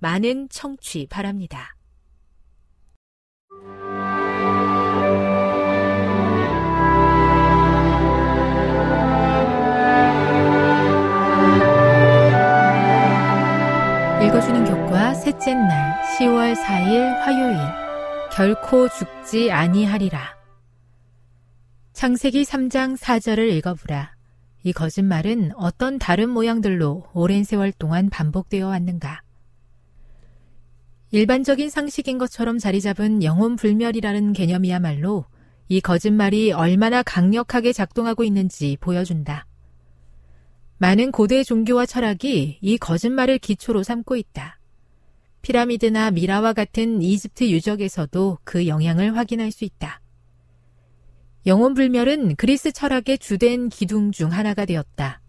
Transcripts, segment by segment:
많은 청취 바랍니다. 읽어주는 교과 셋째 날 10월 4일 화요일 결코 죽지 아니하리라 창세기 3장 4절을 읽어보라. 이 거짓말은 어떤 다른 모양들로 오랜 세월 동안 반복되어 왔는가? 일반적인 상식인 것처럼 자리 잡은 영혼 불멸이라는 개념이야말로 이 거짓말이 얼마나 강력하게 작동하고 있는지 보여준다. 많은 고대 종교와 철학이 이 거짓말을 기초로 삼고 있다. 피라미드나 미라와 같은 이집트 유적에서도 그 영향을 확인할 수 있다. 영혼 불멸은 그리스 철학의 주된 기둥 중 하나가 되었다.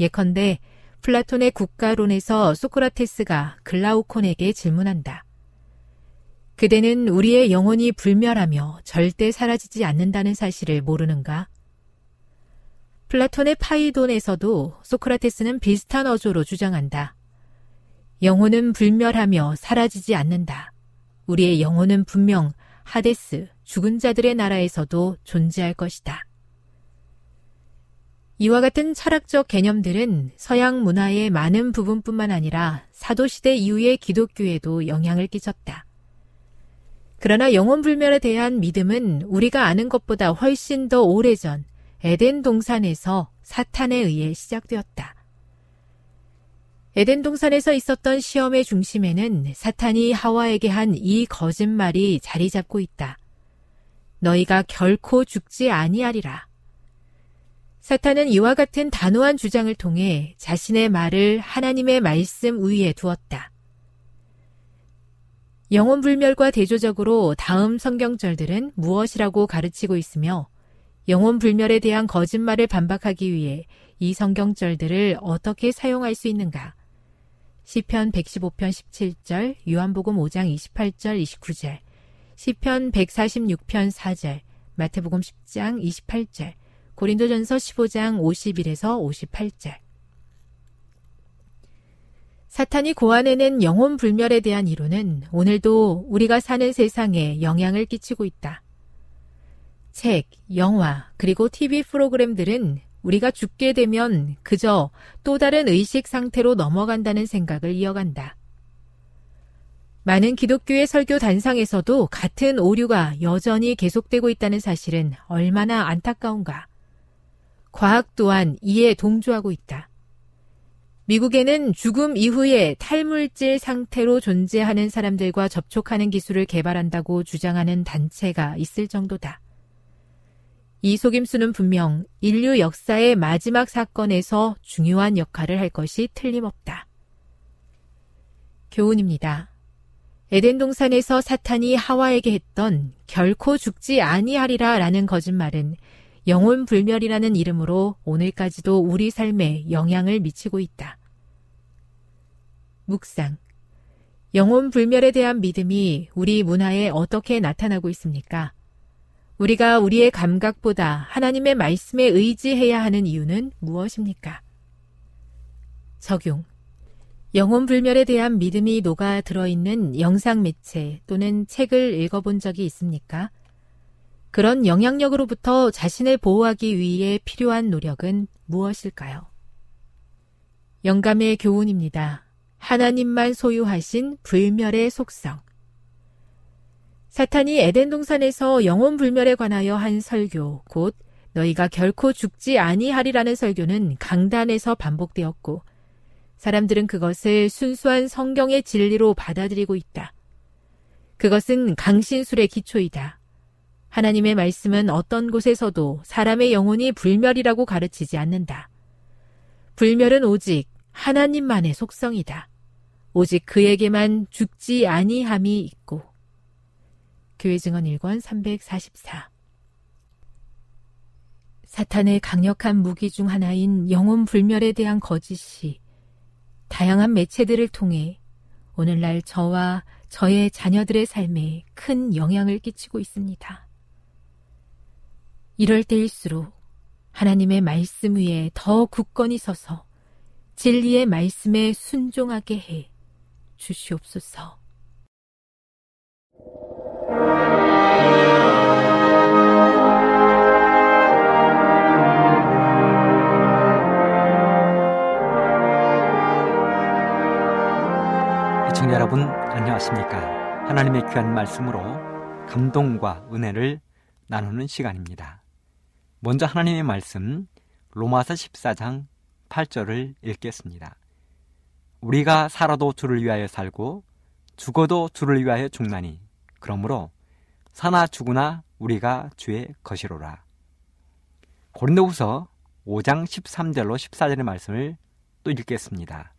예컨대 플라톤의 국가론에서 소크라테스가 글라우콘에게 질문한다. 그대는 우리의 영혼이 불멸하며 절대 사라지지 않는다는 사실을 모르는가? 플라톤의 파이돈에서도 소크라테스는 비슷한 어조로 주장한다. 영혼은 불멸하며 사라지지 않는다. 우리의 영혼은 분명 하데스, 죽은 자들의 나라에서도 존재할 것이다. 이와 같은 철학적 개념들은 서양 문화의 많은 부분뿐만 아니라 사도시대 이후의 기독교에도 영향을 끼쳤다. 그러나 영혼 불멸에 대한 믿음은 우리가 아는 것보다 훨씬 더 오래전 에덴 동산에서 사탄에 의해 시작되었다. 에덴 동산에서 있었던 시험의 중심에는 사탄이 하와에게 한 이 거짓말이 자리 잡고 있다. 너희가 결코 죽지 아니하리라. 사탄은 이와 같은 단호한 주장을 통해 자신의 말을 하나님의 말씀 위에 두었다. 영혼 불멸과 대조적으로 다음 성경절들은 무엇이라고 가르치고 있으며 영혼 불멸에 대한 거짓말을 반박하기 위해 이 성경절들을 어떻게 사용할 수 있는가? 시편 115편 17절, 요한복음 5장 28절 29절, 시편 146편 4절, 마태복음 10장 28절, 고린도전서 15장 51에서 58절. 사탄이 고안해낸 영혼 불멸에 대한 이론은 오늘도 우리가 사는 세상에 영향을 끼치고 있다. 책, 영화, 그리고 TV 프로그램들은 우리가 죽게 되면 그저 또 다른 의식 상태로 넘어간다는 생각을 이어간다. 많은 기독교의 설교 단상에서도 같은 오류가 여전히 계속되고 있다는 사실은 얼마나 안타까운가. 과학 또한 이에 동조하고 있다. 미국에는 죽음 이후에 탈물질 상태로 존재하는 사람들과 접촉하는 기술을 개발한다고 주장하는 단체가 있을 정도다. 이 속임수는 분명 인류 역사의 마지막 사건에서 중요한 역할을 할 것이 틀림없다. 교훈입니다. 에덴 동산에서 사탄이 하와에게 했던 결코 죽지 아니하리라 라는 거짓말은 영혼 불멸이라는 이름으로 오늘까지도 우리 삶에 영향을 미치고 있다. 묵상. 영혼 불멸에 대한 믿음이 우리 문화에 어떻게 나타나고 있습니까? 우리가 우리의 감각보다 하나님의 말씀에 의지해야 하는 이유는 무엇입니까? 적용. 영혼 불멸에 대한 믿음이 녹아 들어있는 영상 매체 또는 책을 읽어본 적이 있습니까? 그런 영향력으로부터 자신을 보호하기 위해 필요한 노력은 무엇일까요? 영감의 교훈입니다. 하나님만 소유하신 불멸의 속성. 사탄이 에덴 동산에서 영혼 불멸에 관하여 한 설교, 곧 너희가 결코 죽지 아니하리라는 설교는 강단에서 반복되었고 사람들은 그것을 순수한 성경의 진리로 받아들이고 있다. 그것은 강신술의 기초이다. 하나님의 말씀은 어떤 곳에서도 사람의 영혼이 불멸이라고 가르치지 않는다. 불멸은 오직 하나님만의 속성이다. 오직 그에게만 죽지 아니함이 있고. 교회 증언 1권 344 사탄의 강력한 무기 중 하나인 영혼 불멸에 대한 거짓이 다양한 매체들을 통해 오늘날 저와 저의 자녀들의 삶에 큰 영향을 끼치고 있습니다. 이럴 때일수록 하나님의 말씀 위에 더 굳건히 서서 진리의 말씀에 순종하게 해 주시옵소서. 시청자 여러분 안녕하십니까? 하나님의 귀한 말씀으로 감동과 은혜를 나누는 시간입니다. 먼저 하나님의 말씀 로마서 14장 8절을 읽겠습니다 우리가 살아도 주를 위하여 살고 죽어도 주를 위하여 죽나니 그러므로 사나 죽으나 우리가 주의 것이로라 고린도후서 5장 13절로 14절의 말씀을 또 읽겠습니다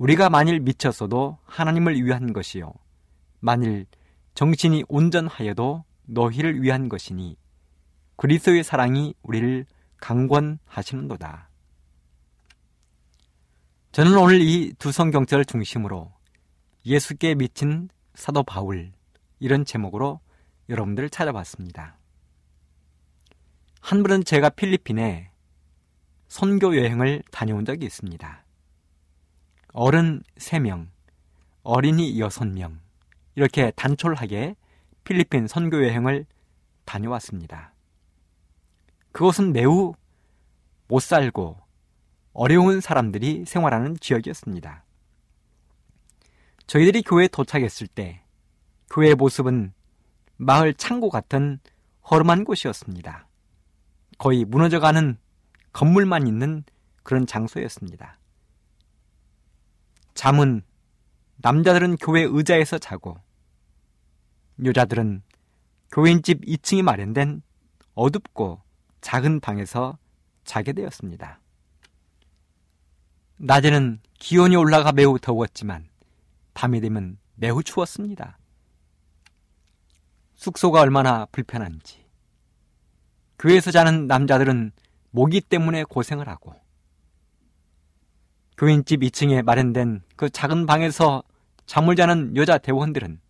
우리가 만일 미쳤어도 하나님을 위한 것이요. 만일 정신이 온전하여도 너희를 위한 것이니 그리스도의 사랑이 우리를 강권하시는도다. 저는 오늘 이 두 성경절을 중심으로 예수께 미친 사도 바울 이런 제목으로 여러분들을 찾아봤습니다. 한 번은 제가 필리핀에 선교 여행을 다녀온 적이 있습니다. 어른 3명, 어린이 6명, 이렇게 단촐하게 필리핀 선교 여행을 다녀왔습니다. 그것은 매우 못 살고 어려운 사람들이 생활하는 지역이었습니다. 저희들이 교회에 도착했을 때 교회의 모습은 마을 창고 같은 허름한 곳이었습니다. 거의 무너져가는 건물만 있는 그런 장소였습니다. 잠은 남자들은 교회 의자에서 자고 여자들은 교인집 2층이 마련된 어둡고 작은 방에서 자게 되었습니다. 낮에는 기온이 올라가 매우 더웠지만 밤이 되면 매우 추웠습니다. 숙소가 얼마나 불편한지. 교회에서 자는 남자들은 모기 때문에 고생을 하고 교인집 2층에 마련된 그 작은 방에서 잠을 자는 여자 대원들은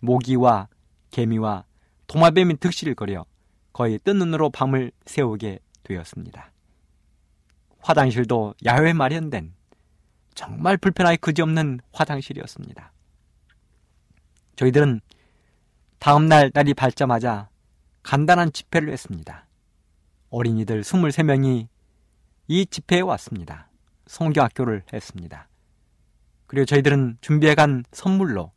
모기와 개미와 도마뱀이 득실거려 거의 뜬 눈으로 밤을 새우게 되었습니다. 화장실도 야외 마련된 정말 불편하기 그지없는 화장실이었습니다. 저희들은 다음날 날이 밝자마자 간단한 집회를 했습니다. 어린이들 23명이 이 집회에 왔습니다. 성교학교를 했습니다. 그리고 저희들은 준비해간 선물로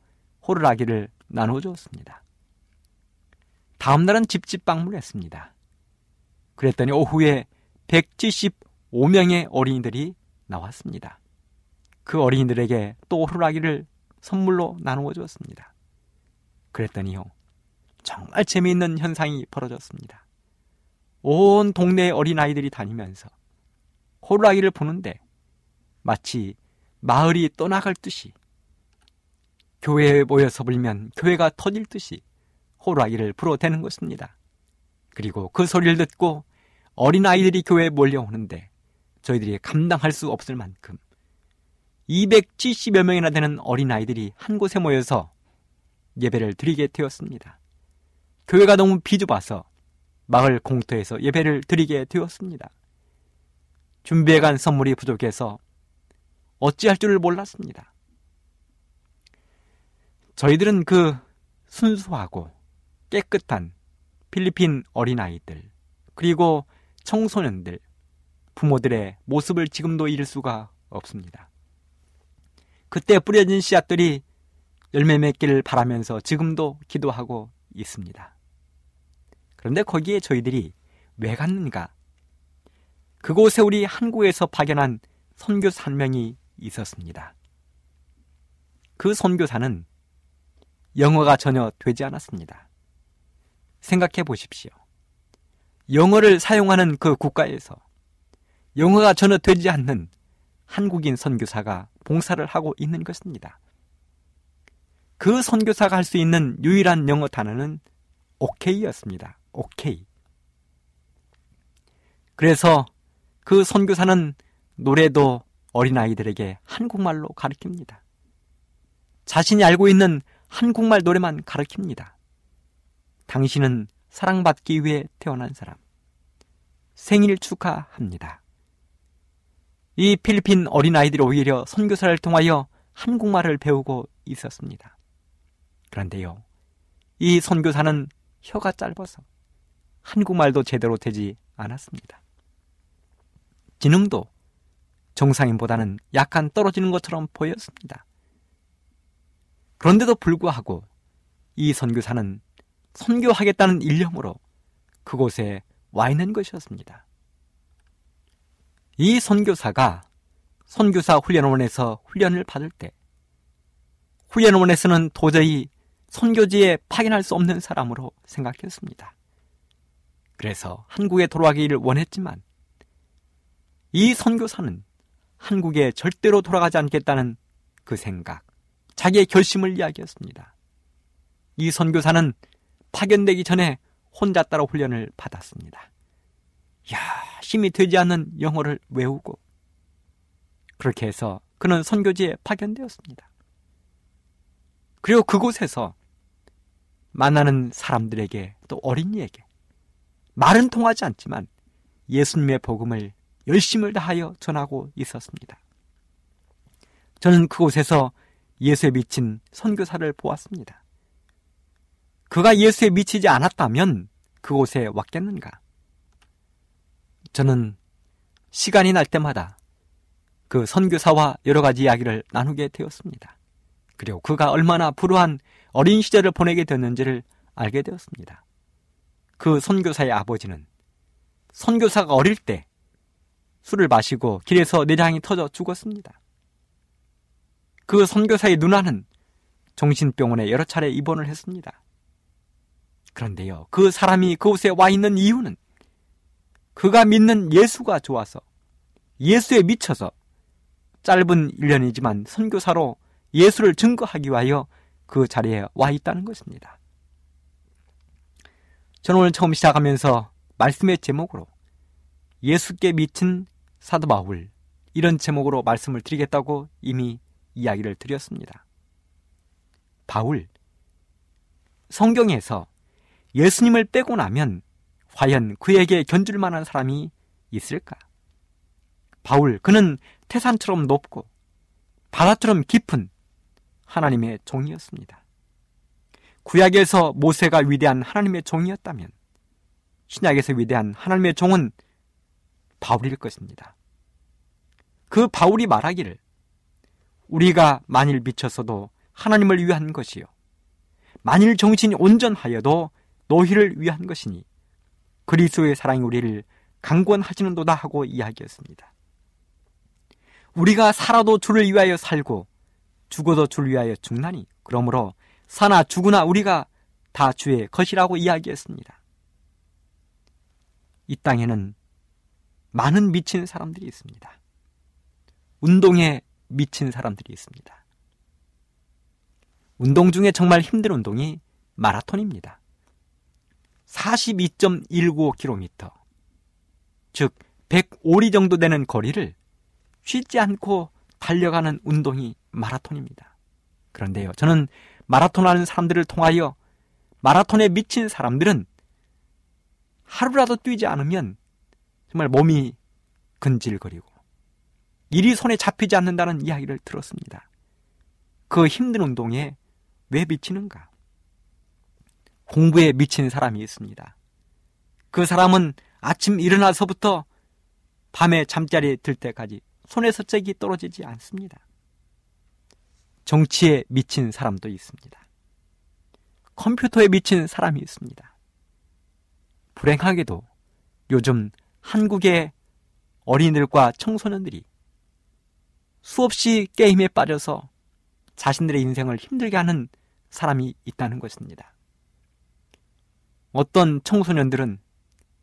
호루라기를 나눠주었습니다. 다음날은 집집 방문했습니다. 그랬더니 오후에 175 명의 어린이들이 나왔습니다. 그 어린이들에게 또 호루라기를 선물로 나누어 주었습니다. 그랬더니요. 정말 재미있는 현상이 벌어졌습니다. 온 동네 어린아이들이 다니면서 호루라기를 보는데 마치 마을이 떠나갈 듯이 교회에 모여서 불면 교회가 터질 듯이 호루라기를 불어대는 것입니다. 그리고 그 소리를 듣고 어린아이들이 교회에 몰려오는데 저희들이 감당할 수 없을 만큼 270여 명이나 되는 어린아이들이 한 곳에 모여서 예배를 드리게 되었습니다. 교회가 너무 비좁아서 마을 공터에서 예배를 드리게 되었습니다. 준비해간 선물이 부족해서 어찌할 줄을 몰랐습니다. 저희들은 그 순수하고 깨끗한 필리핀 어린아이들, 그리고 청소년들, 부모들의 모습을 지금도 잃을 수가 없습니다. 그때 뿌려진 씨앗들이 열매 맺기를 바라면서 지금도 기도하고 있습니다. 그런데 거기에 저희들이 왜 갔는가? 그곳에 우리 한국에서 파견한 선교사 한 명이 있었습니다. 그 선교사는 영어가 전혀 되지 않았습니다. 생각해 보십시오. 영어를 사용하는 그 국가에서 영어가 전혀 되지 않는 한국인 선교사가 봉사를 하고 있는 것입니다. 그 선교사가 할 수 있는 유일한 영어 단어는 오케이였습니다. 오케이. 그래서 그 선교사는 노래도 어린아이들에게 한국말로 가르칩니다. 자신이 알고 있는 한국말 노래만 가르칩니다. 당신은 사랑받기 위해 태어난 사람. 생일 축하합니다. 이 필리핀 어린아이들이 오히려 선교사를 통하여 한국말을 배우고 있었습니다. 그런데요, 이 선교사는 혀가 짧아서 한국말도 제대로 되지 않았습니다. 지능도 정상인보다는 약간 떨어지는 것처럼 보였습니다. 그런데도 불구하고 이 선교사는 선교하겠다는 일념으로 그곳에 와 있는 것이었습니다. 이 선교사가 선교사 훈련원에서 훈련을 받을 때 훈련원에서는 도저히 선교지에 파견할 수 없는 사람으로 생각했습니다. 그래서 한국에 돌아가기를 원했지만 이 선교사는 한국에 절대로 돌아가지 않겠다는 그 생각, 자기의 결심을 이야기했습니다. 이 선교사는 파견되기 전에 혼자 따라 훈련을 받았습니다. 야, 힘이 되지 않는 영어를 외우고 그렇게 해서 그는 선교지에 파견되었습니다. 그리고 그곳에서 만나는 사람들에게 또 어린이에게 말은 통하지 않지만 예수님의 복음을 열심을 다하여 전하고 있었습니다. 저는 그곳에서 예수에 미친 선교사를 보았습니다. 그가 예수에 미치지 않았다면 그곳에 왔겠는가? 저는 시간이 날 때마다 그 선교사와 여러 가지 이야기를 나누게 되었습니다. 그리고 그가 얼마나 불우한 어린 시절을 보내게 됐는지를 알게 되었습니다. 그 선교사의 아버지는 선교사가 어릴 때 술을 마시고 길에서 내장이 터져 죽었습니다. 그 선교사의 누나는 정신병원에 여러 차례 입원을 했습니다. 그런데요, 그 사람이 그곳에 와 있는 이유는 그가 믿는 예수가 좋아서 예수에 미쳐서 짧은 1년이지만 선교사로 예수를 증거하기 위하여 그 자리에 와 있다는 것입니다. 저는 오늘 처음 시작하면서 말씀의 제목으로 예수께 미친 사도 바울 이런 제목으로 말씀을 드리겠다고 이미 이야기를 드렸습니다. 바울 성경에서 예수님을 빼고 나면 과연 그에게 견줄 만한 사람이 있을까? 바울, 그는 태산처럼 높고 바다처럼 깊은 하나님의 종이었습니다. 구약에서 모세가 위대한 하나님의 종이었다면 신약에서 위대한 하나님의 종은 바울일 것입니다. 그 바울이 말하기를 우리가 만일 미쳤어도 하나님을 위한 것이요. 만일 정신이 온전하여도 너희를 위한 것이니 그리스도의 사랑이 우리를 강권하시는도다 하고 이야기했습니다. 우리가 살아도 주를 위하여 살고 죽어도 주를 위하여 죽나니 그러므로 사나 죽으나 우리가 다 주의 것이라고 이야기했습니다. 이 땅에는 많은 미친 사람들이 있습니다. 운동에 미친 사람들이 있습니다. 운동 중에 정말 힘든 운동이 마라톤입니다. 42.195km. 즉, 105리 정도 되는 거리를 쉬지 않고 달려가는 운동이 마라톤입니다. 그런데요, 저는 마라톤 하는 사람들을 통하여 마라톤에 미친 사람들은 하루라도 뛰지 않으면 정말 몸이 근질거리고 일이 손에 잡히지 않는다는 이야기를 들었습니다. 그 힘든 운동에 왜 미치는가? 공부에 미친 사람이 있습니다. 그 사람은 아침 일어나서부터 밤에 잠자리에 들 때까지 손에서 잭이 떨어지지 않습니다. 정치에 미친 사람도 있습니다. 컴퓨터에 미친 사람이 있습니다. 불행하게도 요즘 한국의 어린이들과 청소년들이 수없이 게임에 빠져서 자신들의 인생을 힘들게 하는 사람이 있다는 것입니다. 어떤 청소년들은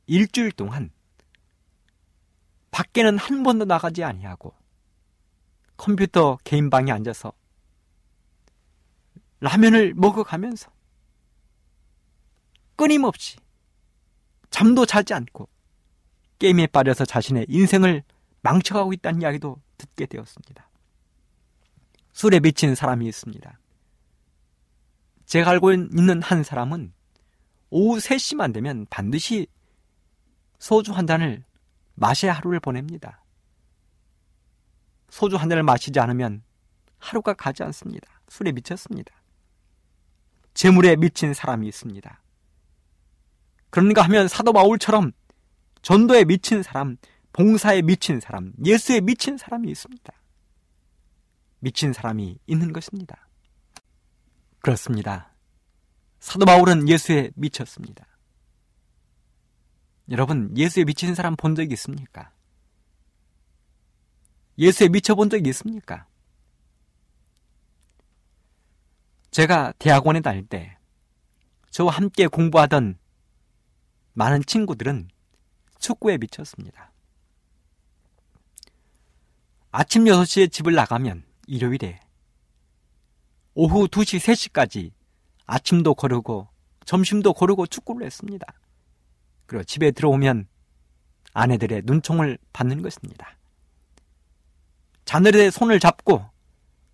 일주일 동안 밖에는 한 번도 나가지 아니하고 컴퓨터 개인 방에 앉아서 라면을 먹어가면서 끊임없이 잠도 자지 않고 게임에 빠져서 자신의 인생을 망쳐가고 있다는 이야기도 듣게 되었습니다. 술에 미친 사람이 있습니다. 제가 알고 있는 한 사람은 오후 3시만 되면 반드시 소주 한 잔을 마셔야 하루를 보냅니다. 소주 한 잔을 마시지 않으면 하루가 가지 않습니다. 술에 미쳤습니다. 재물에 미친 사람이 있습니다. 그런가 하면 사도 바울처럼 전도에 미친 사람, 봉사에 미친 사람, 예수에 미친 사람이 있습니다. 미친 사람이 있는 것입니다. 그렇습니다. 사도 바울은 예수에 미쳤습니다. 여러분, 예수에 미치는 사람 본 적이 있습니까? 예수에 미쳐본 적이 있습니까? 제가 대학원에 다닐 때 저와 함께 공부하던 많은 친구들은 축구에 미쳤습니다. 아침 6시에 집을 나가면 일요일에 오후 2시, 3시까지 아침도 거르고 점심도 거르고 축구를 했습니다. 그리고 집에 들어오면 아내들의 눈총을 받는 것입니다. 자녀들의 손을 잡고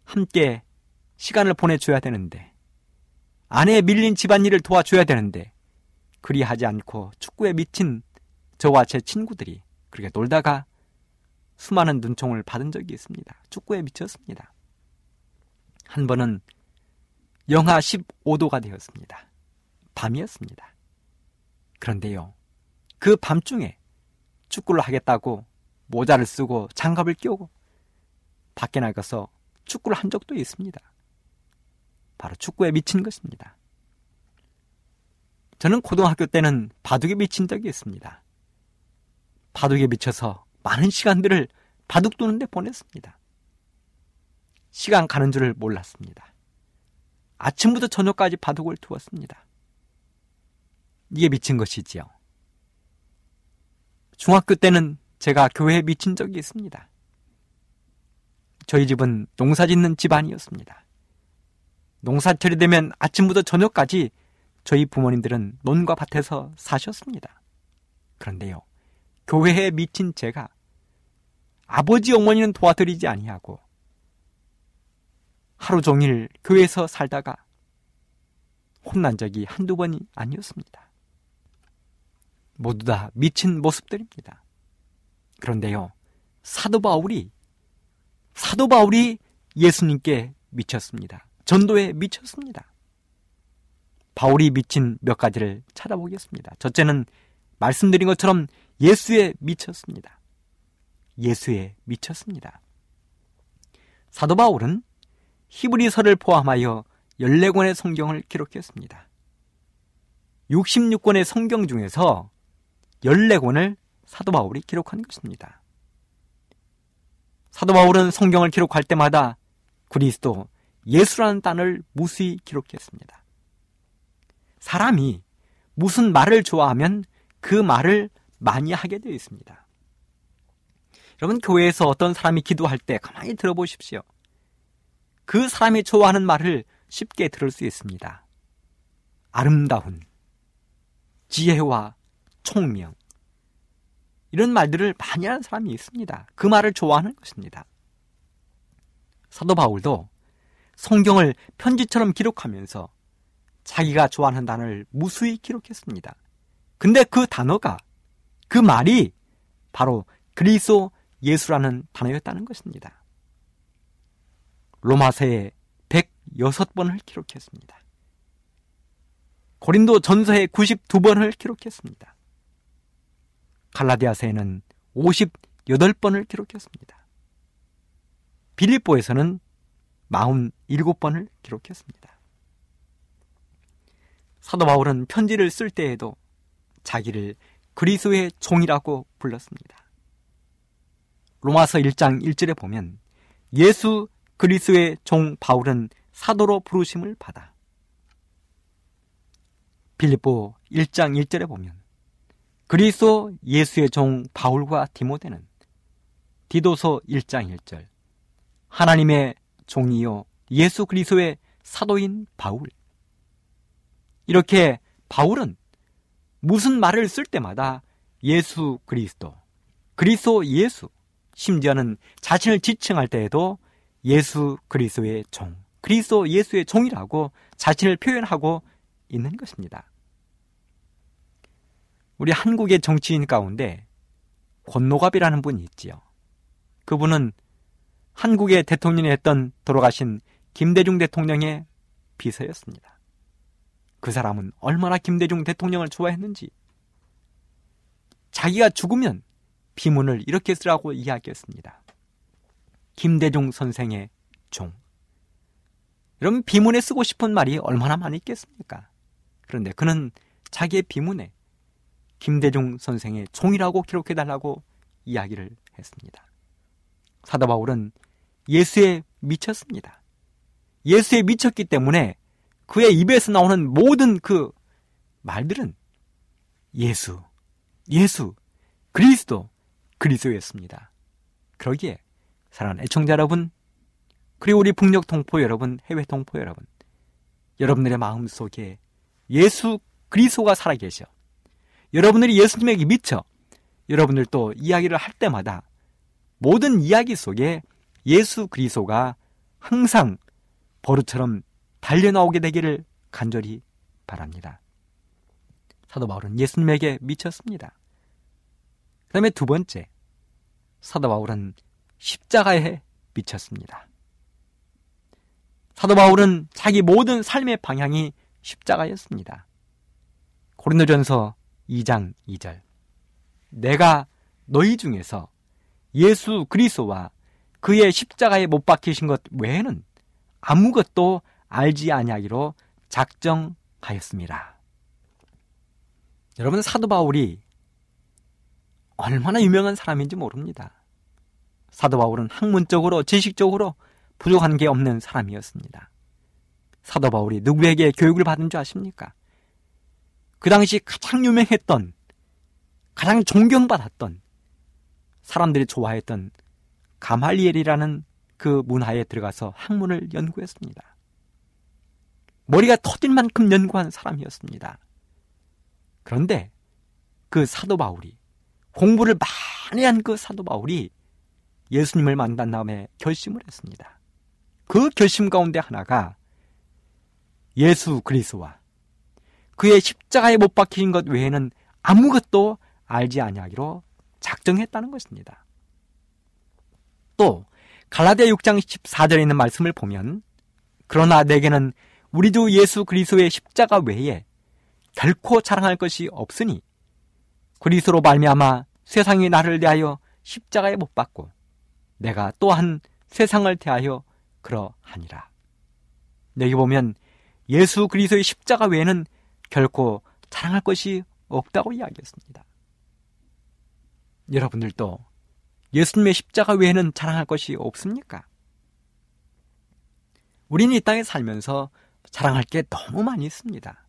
함께 시간을 보내줘야 되는데 아내의 밀린 집안일을 도와줘야 되는데 그리하지 않고 축구에 미친 저와 제 친구들이 그렇게 놀다가 수많은 눈총을 받은 적이 있습니다. 축구에 미쳤습니다. 한 번은 영하 15도가 되었습니다. 밤이었습니다. 그런데요, 그 밤중에 축구를 하겠다고 모자를 쓰고 장갑을 끼우고 밖에 나가서 축구를 한 적도 있습니다. 바로 축구에 미친 것입니다. 저는 고등학교 때는 바둑에 미친 적이 있습니다. 바둑에 미쳐서 많은 시간들을 바둑 두는데 보냈습니다. 시간 가는 줄을 몰랐습니다. 아침부터 저녁까지 바둑을 두었습니다. 이게 미친 것이지요. 중학교 때는 제가 교회에 미친 적이 있습니다. 저희 집은 농사 짓는 집안이었습니다. 농사철이 되면 아침부터 저녁까지 저희 부모님들은 논과 밭에서 사셨습니다. 그런데요, 교회에 미친 제가 아버지 어머니는 도와드리지 아니하고 하루 종일 교회에서 살다가 혼난 적이 한두 번이 아니었습니다. 모두 다 미친 모습들입니다. 그런데요, 사도 바울이, 사도 바울이 예수님께 미쳤습니다. 전도에 미쳤습니다. 바울이 미친 몇 가지를 찾아보겠습니다. 첫째는 말씀드린 것처럼 예수에 미쳤습니다. 예수에 미쳤습니다. 사도 바울은 히브리서를 포함하여 14권의 성경을 기록했습니다. 66권의 성경 중에서 14권을 사도 바울이 기록한 것입니다. 사도 바울은 성경을 기록할 때마다 그리스도 예수라는 단어를 무수히 기록했습니다. 사람이 무슨 말을 좋아하면 그 말을 많이 하게 되어 있습니다. 여러분, 교회에서 어떤 사람이 기도할 때 가만히 들어보십시오. 그 사람이 좋아하는 말을 쉽게 들을 수 있습니다. 아름다운, 지혜와 총명. 이런 말들을 많이 하는 사람이 있습니다. 그 말을 좋아하는 것입니다. 사도 바울도 성경을 편지처럼 기록하면서 자기가 좋아하는 단어를 무수히 기록했습니다. 근데 그 단어가, 그 말이 바로 그리스도 예수라는 단어였다는 것입니다. 로마서에 106번을 기록했습니다. 고린도 전서에 92번을 기록했습니다. 갈라디아서에는 58번을 기록했습니다. 빌립보에서는 47번을 기록했습니다. 사도 바울은 편지를 쓸 때에도 자기를 그리스도의 종이라고 불렀습니다. 로마서 1장 1절에 보면 예수 그리스도의 종 바울은 사도로 부르심을 받아. 빌립보 1장 1절에 보면 그리스도 예수의 종 바울과 디모데는 디도서 1장 1절 하나님의 종이요 예수 그리스도의 사도인 바울. 이렇게 바울은 무슨 말을 쓸 때마다 예수 그리스도, 그리스도 예수, 심지어는 자신을 지칭할 때에도 예수 그리스도의 종, 그리스도 예수의 종이라고 자신을 표현하고 있는 것입니다. 우리 한국의 정치인 가운데 권노갑이라는 분이 있지요. 그분은 한국의 대통령이 했던 돌아가신 김대중 대통령의 비서였습니다. 그 사람은 얼마나 김대중 대통령을 좋아했는지 자기가 죽으면 비문을 이렇게 쓰라고 이야기했습니다. 김대중 선생의 종. 여러분 비문에 쓰고 싶은 말이 얼마나 많이 있겠습니까? 그런데 그는 자기의 비문에 김대중 선생의 종이라고 기록해달라고 이야기를 했습니다. 사도 바울은 예수에 미쳤습니다. 예수에 미쳤기 때문에 그의 입에서 나오는 모든 그 말들은 예수, 예수, 그리스도, 그리스도였습니다. 그러기에 사랑하는 애청자 여러분, 그리고 우리 북녘 동포 여러분, 해외 동포 여러분, 여러분들의 마음 속에 예수 그리스도가 살아계셔. 여러분들이 예수님에게 미쳐 여러분들 또 이야기를 할 때마다 모든 이야기 속에 예수 그리스도가 항상 버릇처럼 달려 나오게 되기를 간절히 바랍니다. 사도 바울은 예수님에게 미쳤습니다. 그 다음에 두 번째, 사도 바울은 십자가에 미쳤습니다. 사도 바울은 자기 모든 삶의 방향이 십자가였습니다. 고린도전서 2장 2절. 내가 너희 중에서 예수 그리스도와 그의 십자가에 못 박히신 것 외에는 아무것도 알지 아니하기로 작정하였습니다. 여러분 사도 바울이 얼마나 유명한 사람인지 모릅니다. 사도 바울은 학문적으로 지식적으로 부족한 게 없는 사람이었습니다. 사도 바울이 누구에게 교육을 받은 줄 아십니까? 그 당시 가장 유명했던 가장 존경받았던 사람들이 좋아했던 가말리엘이라는 그 문화에 들어가서 학문을 연구했습니다. 머리가 터질 만큼 연구한 사람이었습니다. 그런데 그 사도 바울이 공부를 많이 한 그 사도 바울이 예수님을 만난 다음에 결심을 했습니다. 그 결심 가운데 하나가 예수 그리스와 그의 십자가에 못 박힌 것 외에는 아무것도 알지 아니하기로 작정했다는 것입니다. 또 갈라디아 6장 14절에 있는 말씀을 보면 그러나 내게는 우리 주 예수 그리스도의 십자가 외에 결코 자랑할 것이 없으니 그리스도로 말미암아 세상이 나를 대하여 십자가에 못 박고 내가 또한 세상을 대하여 그러하니라. 여기 보면 예수 그리스도의 십자가 외에는 결코 자랑할 것이 없다고 이야기했습니다. 여러분들도 예수님의 십자가 외에는 자랑할 것이 없습니까? 우리는 이 땅에 살면서 자랑할 게 너무 많이 있습니다.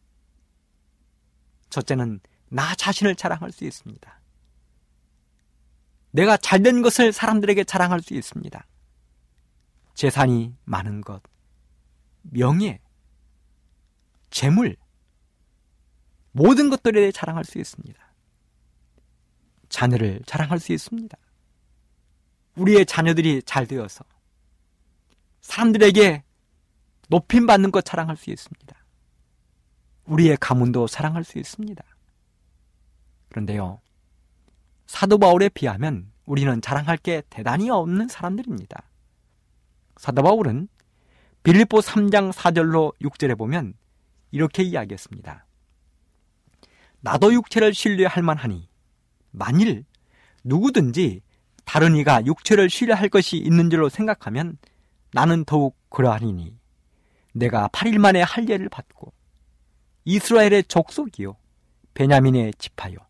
첫째는 나 자신을 자랑할 수 있습니다. 내가 잘된 것을 사람들에게 자랑할 수 있습니다. 재산이 많은 것, 명예, 재물, 모든 것들에 대해 자랑할 수 있습니다. 자녀를 자랑할 수 있습니다. 우리의 자녀들이 잘 되어서 사람들에게 높임 받는 것 자랑할 수 있습니다. 우리의 가문도 사랑할 수 있습니다. 그런데요, 사도 바울에 비하면 우리는 자랑할 게 대단히 없는 사람들입니다. 사도 바울은 빌립보 3장 4절로 6절에 보면 이렇게 이야기했습니다. 나도 육체를 신뢰할 만하니 만일 누구든지 다른 이가 육체를 신뢰할 것이 있는 줄로 생각하면 나는 더욱 그러하니니 내가 8일 만에 할례를 받고 이스라엘의 족속이요 베냐민의 지파요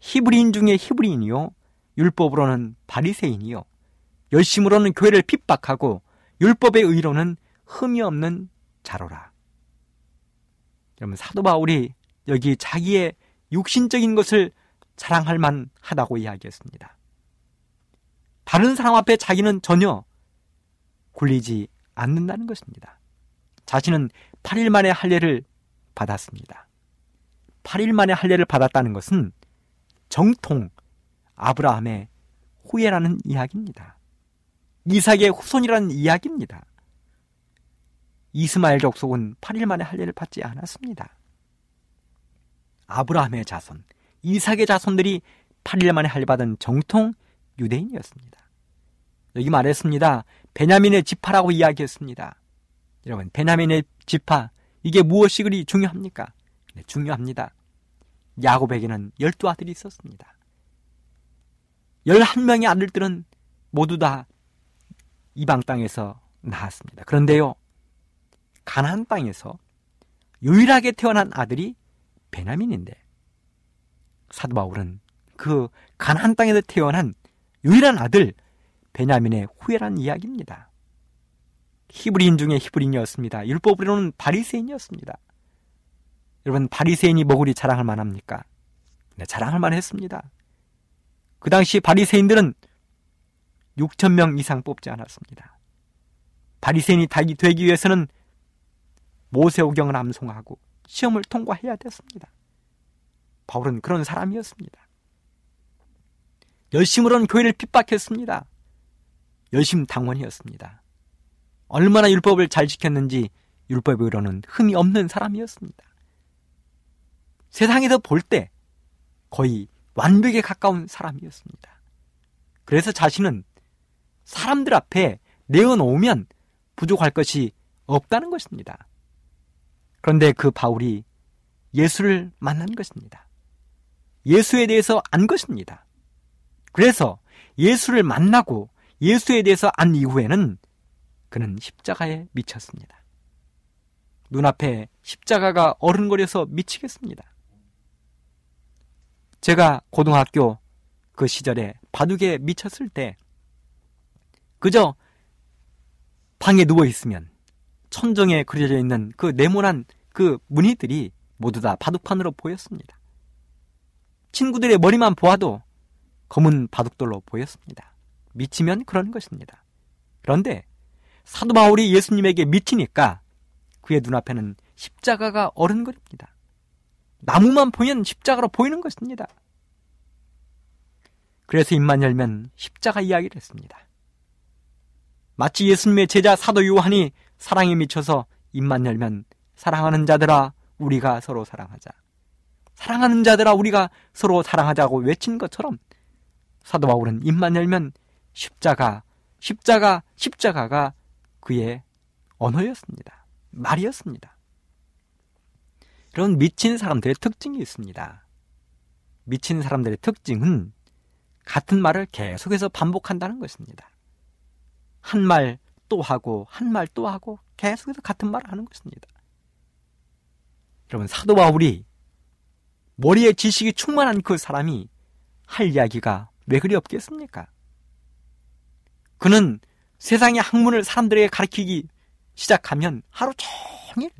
히브리인 중에 히브리인이요 율법으로는 바리새인이요 열심으로는 교회를 핍박하고 율법의 의로는 흠이 없는 자로라. 여러분 사도 바울이 여기 자기의 육신적인 것을 자랑할 만하다고 이야기했습니다. 다른 사람 앞에 자기는 전혀 굴리지 않는다는 것입니다. 자신은 8일 만에 할례를 받았습니다. 8일 만에 할례를 받았다는 것은 정통 아브라함의 후예라는 이야기입니다. 이삭의 후손이라는 이야기입니다. 이스마엘 족속은 8일 만에 할례를 받지 않았습니다. 아브라함의 자손, 이삭의 자손들이 8일 만에 할례받은 정통 유대인이었습니다. 여기 말했습니다. 베냐민의 지파라고 이야기했습니다. 여러분, 베냐민의 지파, 이게 무엇이 그리 중요합니까? 네, 중요합니다. 야곱에게는 열두 아들이 있었습니다. 열한 명의 아들들은 모두 다 이방 땅에서 나왔습니다. 그런데요, 가나안 땅에서 유일하게 태어난 아들이 베냐민인데 사도 바울은 그 가나안 땅에서 태어난 유일한 아들 베냐민의 후예란 이야기입니다. 히브리인 중에 히브리인이었습니다. 율법으로는 바리새인이었습니다. 여러분 바리새인이 뭐 그리 자랑할 만합니까? 네, 자랑할 만했습니다. 그 당시 바리새인들은 6천 명 이상 뽑지 않았습니다. 바리새인이 되기 위해서는 모세오경을 암송하고 시험을 통과해야 됐습니다. 바울은 그런 사람이었습니다. 열심으로는 교회를 핍박했습니다. 열심 당원이었습니다. 얼마나 율법을 잘 지켰는지 율법으로는 흠이 없는 사람이었습니다. 세상에서 볼 때 거의 완벽에 가까운 사람이었습니다. 그래서 자신은 사람들 앞에 내어놓으면 부족할 것이 없다는 것입니다. 그런데 그 바울이 예수를 만난 것입니다. 예수에 대해서 안 것입니다. 그래서 예수를 만나고 예수에 대해서 안 이후에는 그는 십자가에 미쳤습니다. 눈앞에 십자가가 어른거려서 미치겠습니다. 제가 고등학교 그 시절에 바둑에 미쳤을 때 그저 방에 누워 있으면 천정에 그려져 있는 그 네모난 그 무늬들이 모두 다 바둑판으로 보였습니다. 친구들의 머리만 보아도 검은 바둑돌로 보였습니다. 미치면 그런 것입니다. 그런데 사도 바울이 예수님에게 미치니까 그의 눈앞에는 십자가가 어른거립니다. 나무만 보면 십자가로 보이는 것입니다. 그래서 입만 열면 십자가 이야기를 했습니다. 마치 예수님의 제자 사도 요한이 사랑에 미쳐서 입만 열면 사랑하는 자들아 우리가 서로 사랑하자. 사랑하는 자들아 우리가 서로 사랑하자고 외친 것처럼 사도 바울은 입만 열면 십자가, 십자가, 십자가가 그의 언어였습니다. 말이었습니다. 이런 미친 사람들의 특징이 있습니다. 미친 사람들의 특징은 같은 말을 계속해서 반복한다는 것입니다. 한 말 또 하고, 한 말 또 하고, 계속해서 같은 말을 하는 것입니다. 여러분, 사도 바울이 머리에 지식이 충만한 그 사람이 할 이야기가 왜 그리 없겠습니까? 그는 세상의 학문을 사람들에게 가르치기 시작하면 하루 종일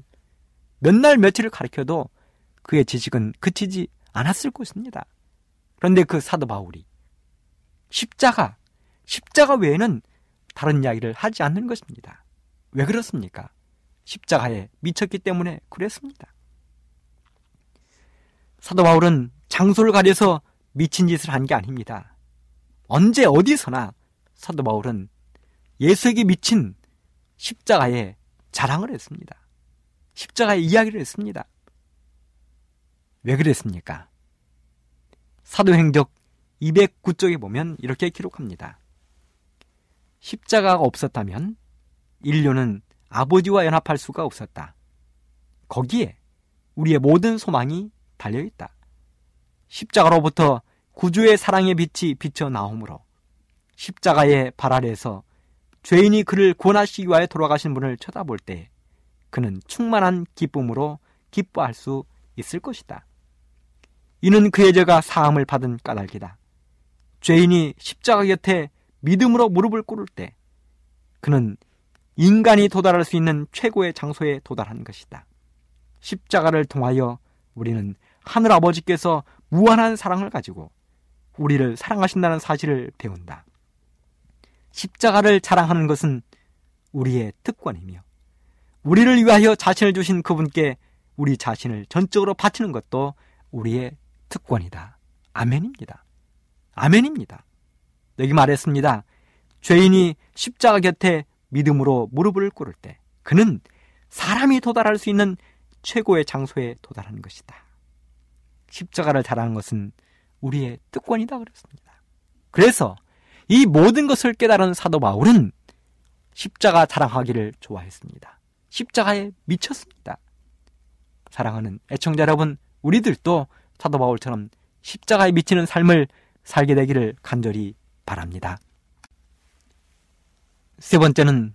몇 날 며칠을 가르쳐도 그의 지식은 그치지 않았을 것입니다. 그런데 그 사도 바울이 십자가, 십자가 외에는 다른 이야기를 하지 않는 것입니다. 왜 그렇습니까? 십자가에 미쳤기 때문에 그랬습니다. 사도 바울은 장소를 가려서 미친 짓을 한 게 아닙니다. 언제 어디서나 사도 바울은 예수에게 미친 십자가에 자랑을 했습니다. 십자가의 이야기를 했습니다. 왜 그랬습니까? 사도행적 209쪽에 보면 이렇게 기록합니다. 십자가가 없었다면 인류는 아버지와 연합할 수가 없었다. 거기에 우리의 모든 소망이 달려 있다. 십자가로부터 구주의 사랑의 빛이 비쳐 나오므로 십자가의 발 아래에서 죄인이 그를 구원하시기 위하여 돌아가신 분을 쳐다볼 때 그는 충만한 기쁨으로 기뻐할 수 있을 것이다. 이는 그의 죄가 사함을 받은 까닭이다. 죄인이 십자가 곁에 믿음으로 무릎을 꿇을 때 그는 인간이 도달할 수 있는 최고의 장소에 도달한 것이다. 십자가를 통하여 우리는 하늘 아버지께서 무한한 사랑을 가지고 우리를 사랑하신다는 사실을 배운다. 십자가를 자랑하는 것은 우리의 특권이며 우리를 위하여 자신을 주신 그분께 우리 자신을 전적으로 바치는 것도 우리의 특권이다. 아멘입니다. 아멘입니다. 여기 말했습니다. 죄인이 십자가 곁에 믿음으로 무릎을 꿇을 때 그는 사람이 도달할 수 있는 최고의 장소에 도달하는 것이다. 십자가를 자랑하는 것은 우리의 특권이다 그랬습니다. 그래서 이 모든 것을 깨달은 사도 바울은 십자가 자랑하기를 좋아했습니다. 십자가에 미쳤습니다. 사랑하는 애청자 여러분, 우리들도 사도 바울처럼 십자가에 미치는 삶을 살게 되기를 간절히 바랍니다. 세 번째는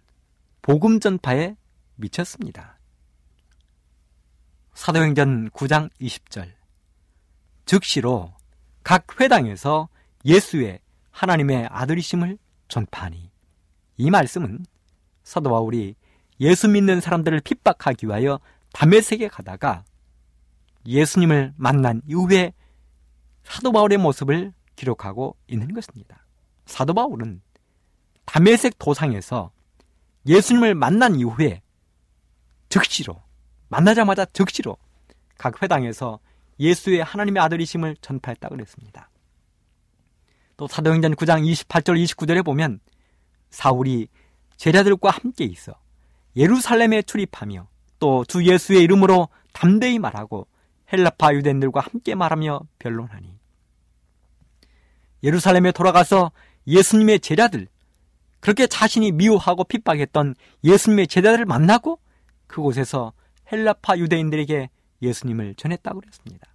복음 전파에 미쳤습니다. 사도행전 9장 20절. 즉시로 각 회당에서 예수의 하나님의 아들이심을 전파하니. 이 말씀은 사도 바울이 예수 믿는 사람들을 핍박하기 위하여 담에색에 가다가 예수님을 만난 이후에 사도 바울의 모습을 기록하고 있는 것입니다. 사도 바울은 담에색 도상에서 예수님을 만난 이후에 즉시로 만나자마자 즉시로 각 회당에서 예수의 하나님의 아들이심을 전파했다 그랬습니다. 또 사도행전 9장 28절 29절에 보면 사울이 제자들과 함께 있어 예루살렘에 출입하며 또 주 예수의 이름으로 담대히 말하고 헬라파 유대인들과 함께 말하며 변론하니 예루살렘에 돌아가서 예수님의 제자들 그렇게 자신이 미워하고 핍박했던 예수님의 제자들을 만나고 그곳에서 헬라파 유대인들에게 예수님을 전했다고 그랬습니다.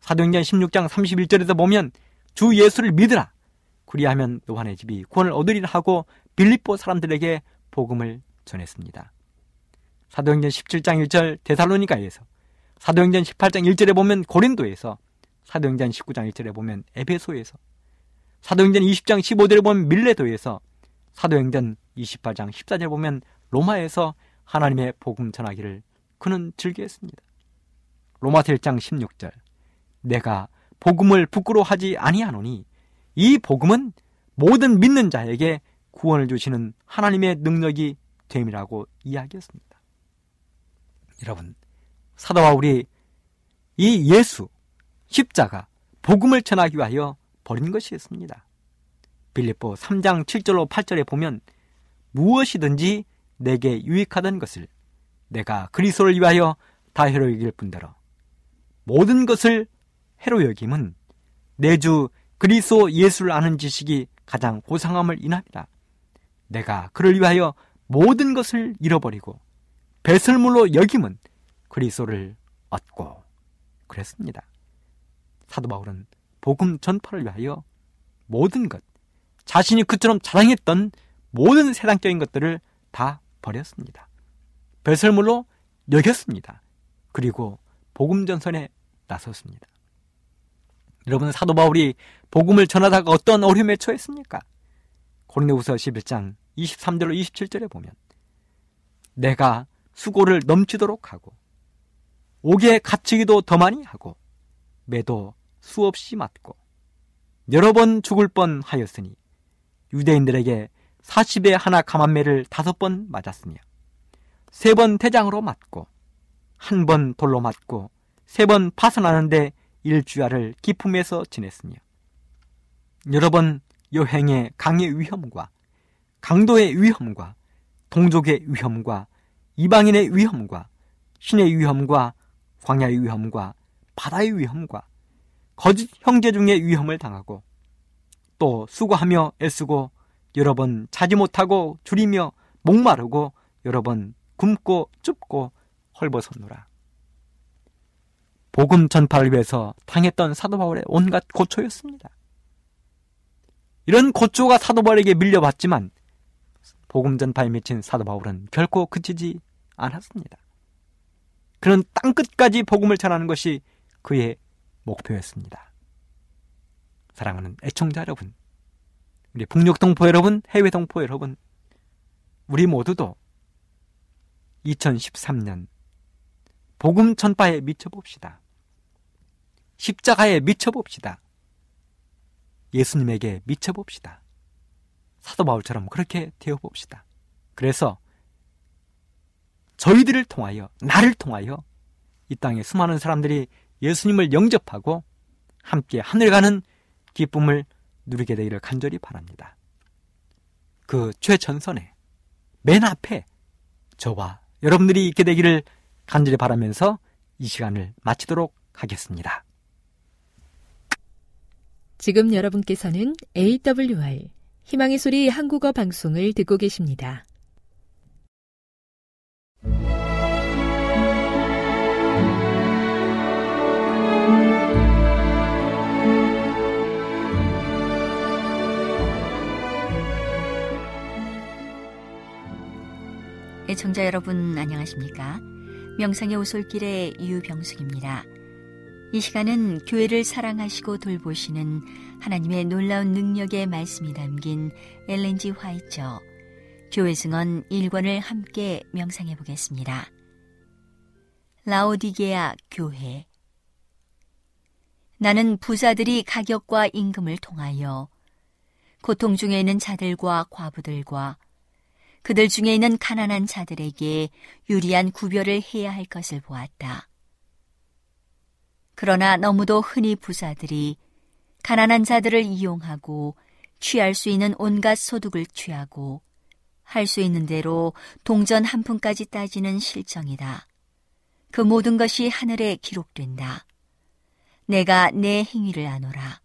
사도행전 16장 31절에서 보면 주 예수를 믿으라. 그리하면 요한의 집이 구원을 얻으리라 하고 빌립보 사람들에게 복음을 전했습니다. 사도행전 17장 1절 데살로니가에서 사도행전 18장 1절에 보면 고린도에서 사도행전 19장 1절에 보면 에베소에서 사도행전 20장 15절에 보면 밀레도에서 사도행전 28장 14절에 보면 로마에서 하나님의 복음 전하기를 그는 즐겨했습니다. 로마서 1장 16절 내가 복음을 부끄러워하지 아니하노니 이 복음은 모든 믿는 자에게 구원을 주시는 하나님의 능력이 됨이라고 이야기했습니다. 여러분, 사도 바울이 이 예수, 십자가, 복음을 전하기 위하여 버린 것이었습니다. 빌립보 3장 7절로 8절에 보면 무엇이든지 내게 유익하던 것을 내가 그리스도를 위하여 다 해로 여길 뿐더러 모든 것을 해로 여김은 내 주 그리스도 예수를 아는 지식이 가장 고상함을 인합니다. 내가 그를 위하여 모든 것을 잃어버리고 배설물로 여김은 그리스도를 얻고 그랬습니다. 사도 바울은 복음 전파를 위하여 모든 것, 자신이 그처럼 자랑했던 모든 세상적인 것들을 다 버렸습니다. 배설물로 여겼습니다. 그리고 복음 전선에 나섰습니다. 여러분 사도 바울이 복음을 전하다가 어떤 어려움에 처했습니까? 고린도후서 11장 23절로 27절에 보면 내가 수고를 넘치도록 하고 옥에 갇히기도 더 많이 하고 매도 수없이 맞고 여러 번 죽을 뻔 하였으니 유대인들에게 40에 하나 감한매를 다섯 번 맞았으며 세번 대장으로 맞고 한 번 돌로 맞고 세 번 파선하는데 일주야를 기품에서 지냈으며 여러 번 여행의 강의 위험과 강도의 위험과 동족의 위험과 이방인의 위험과 신의 위험과 광야의 위험과 바다의 위험과 거짓 형제 중의 위험을 당하고 또 수고하며 애쓰고 여러 번 자지 못하고 줄이며 목마르고 여러 번 굶고 춥고 헐벗었노라. 복음 전파를 위해서 당했던 사도 바울의 온갖 고초였습니다. 이런 고초가 사도 바울에게 밀려왔지만 복음 전파에 미친 사도 바울은 결코 그치지 않았습니다. 그는 땅끝까지 복음을 전하는 것이 그의 목표였습니다. 사랑하는 애청자 여러분, 우리 북녘 동포 여러분, 해외 동포 여러분, 우리 모두도 2013년 복음 전파에 미쳐봅시다. 십자가에 미쳐봅시다. 예수님에게 미쳐봅시다. 사도 바울처럼 그렇게 되어 봅시다. 그래서 저희들을 통하여, 나를 통하여 이 땅에 수많은 사람들이 예수님을 영접하고 함께 하늘 가는 기쁨을 누리게 되기를 간절히 바랍니다. 그 최전선에, 맨 앞에 저와 여러분들이 있게 되기를 간절히 바라면서 이 시간을 마치도록 하겠습니다. 지금 여러분께서는 AWR 희망의 소리 한국어 방송을 듣고 계십니다. 애청자 여러분 안녕하십니까? 명상의 오솔길의 유병숙입니다. 이 시간은 교회를 사랑하시고 돌보시는 하나님의 놀라운 능력의 말씀이 담긴 엘렌지 화이처 교회 증언 1권을 함께 명상해 보겠습니다. 라오디게아 교회 나는 부자들이 가격과 임금을 통하여 고통 중에 있는 자들과 과부들과 그들 중에 있는 가난한 자들에게 유리한 구별을 해야 할 것을 보았다. 그러나 너무도 흔히 부자들이 가난한 자들을 이용하고 취할 수 있는 온갖 소득을 취하고 할 수 있는 대로 동전 한 푼까지 따지는 실정이다. 그 모든 것이 하늘에 기록된다. 내가 내 행위를 아노라.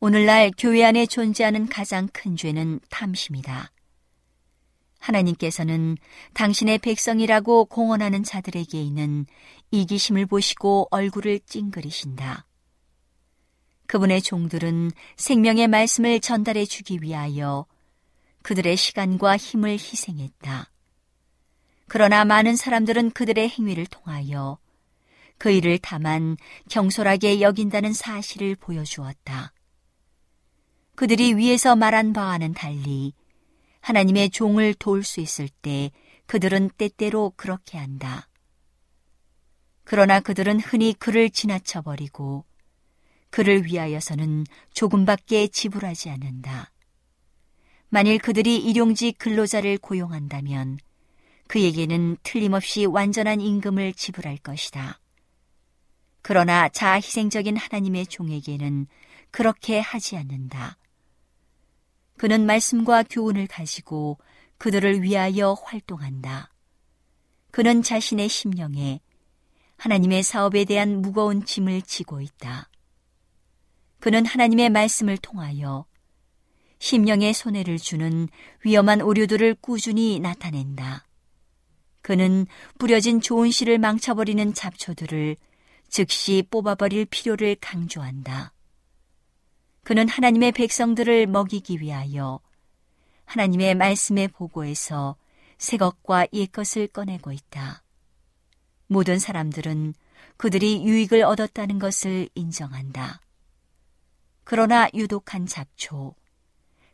오늘날 교회 안에 존재하는 가장 큰 죄는 탐심이다. 하나님께서는 당신의 백성이라고 공언하는 자들에게 있는 이기심을 보시고 얼굴을 찡그리신다. 그분의 종들은 생명의 말씀을 전달해 주기 위하여 그들의 시간과 힘을 희생했다. 그러나 많은 사람들은 그들의 행위를 통하여 그 일을 다만 경솔하게 여긴다는 사실을 보여주었다. 그들이 위에서 말한 바와는 달리 하나님의 종을 도울 수 있을 때 그들은 때때로 그렇게 한다. 그러나 그들은 흔히 그를 지나쳐 버리고 그를 위하여서는 조금밖에 지불하지 않는다. 만일 그들이 일용직 근로자를 고용한다면 그에게는 틀림없이 완전한 임금을 지불할 것이다. 그러나 자희생적인 하나님의 종에게는 그렇게 하지 않는다. 그는 말씀과 교훈을 가지고 그들을 위하여 활동한다. 그는 자신의 심령에 하나님의 사업에 대한 무거운 짐을 지고 있다. 그는 하나님의 말씀을 통하여 심령에 손해를 주는 위험한 오류들을 꾸준히 나타낸다. 그는 뿌려진 좋은 씨를 망쳐버리는 잡초들을 즉시 뽑아버릴 필요를 강조한다. 그는 하나님의 백성들을 먹이기 위하여 하나님의 말씀의 보고에서 새 것과 옛 것을 꺼내고 있다. 모든 사람들은 그들이 유익을 얻었다는 것을 인정한다. 그러나 유독한 잡초,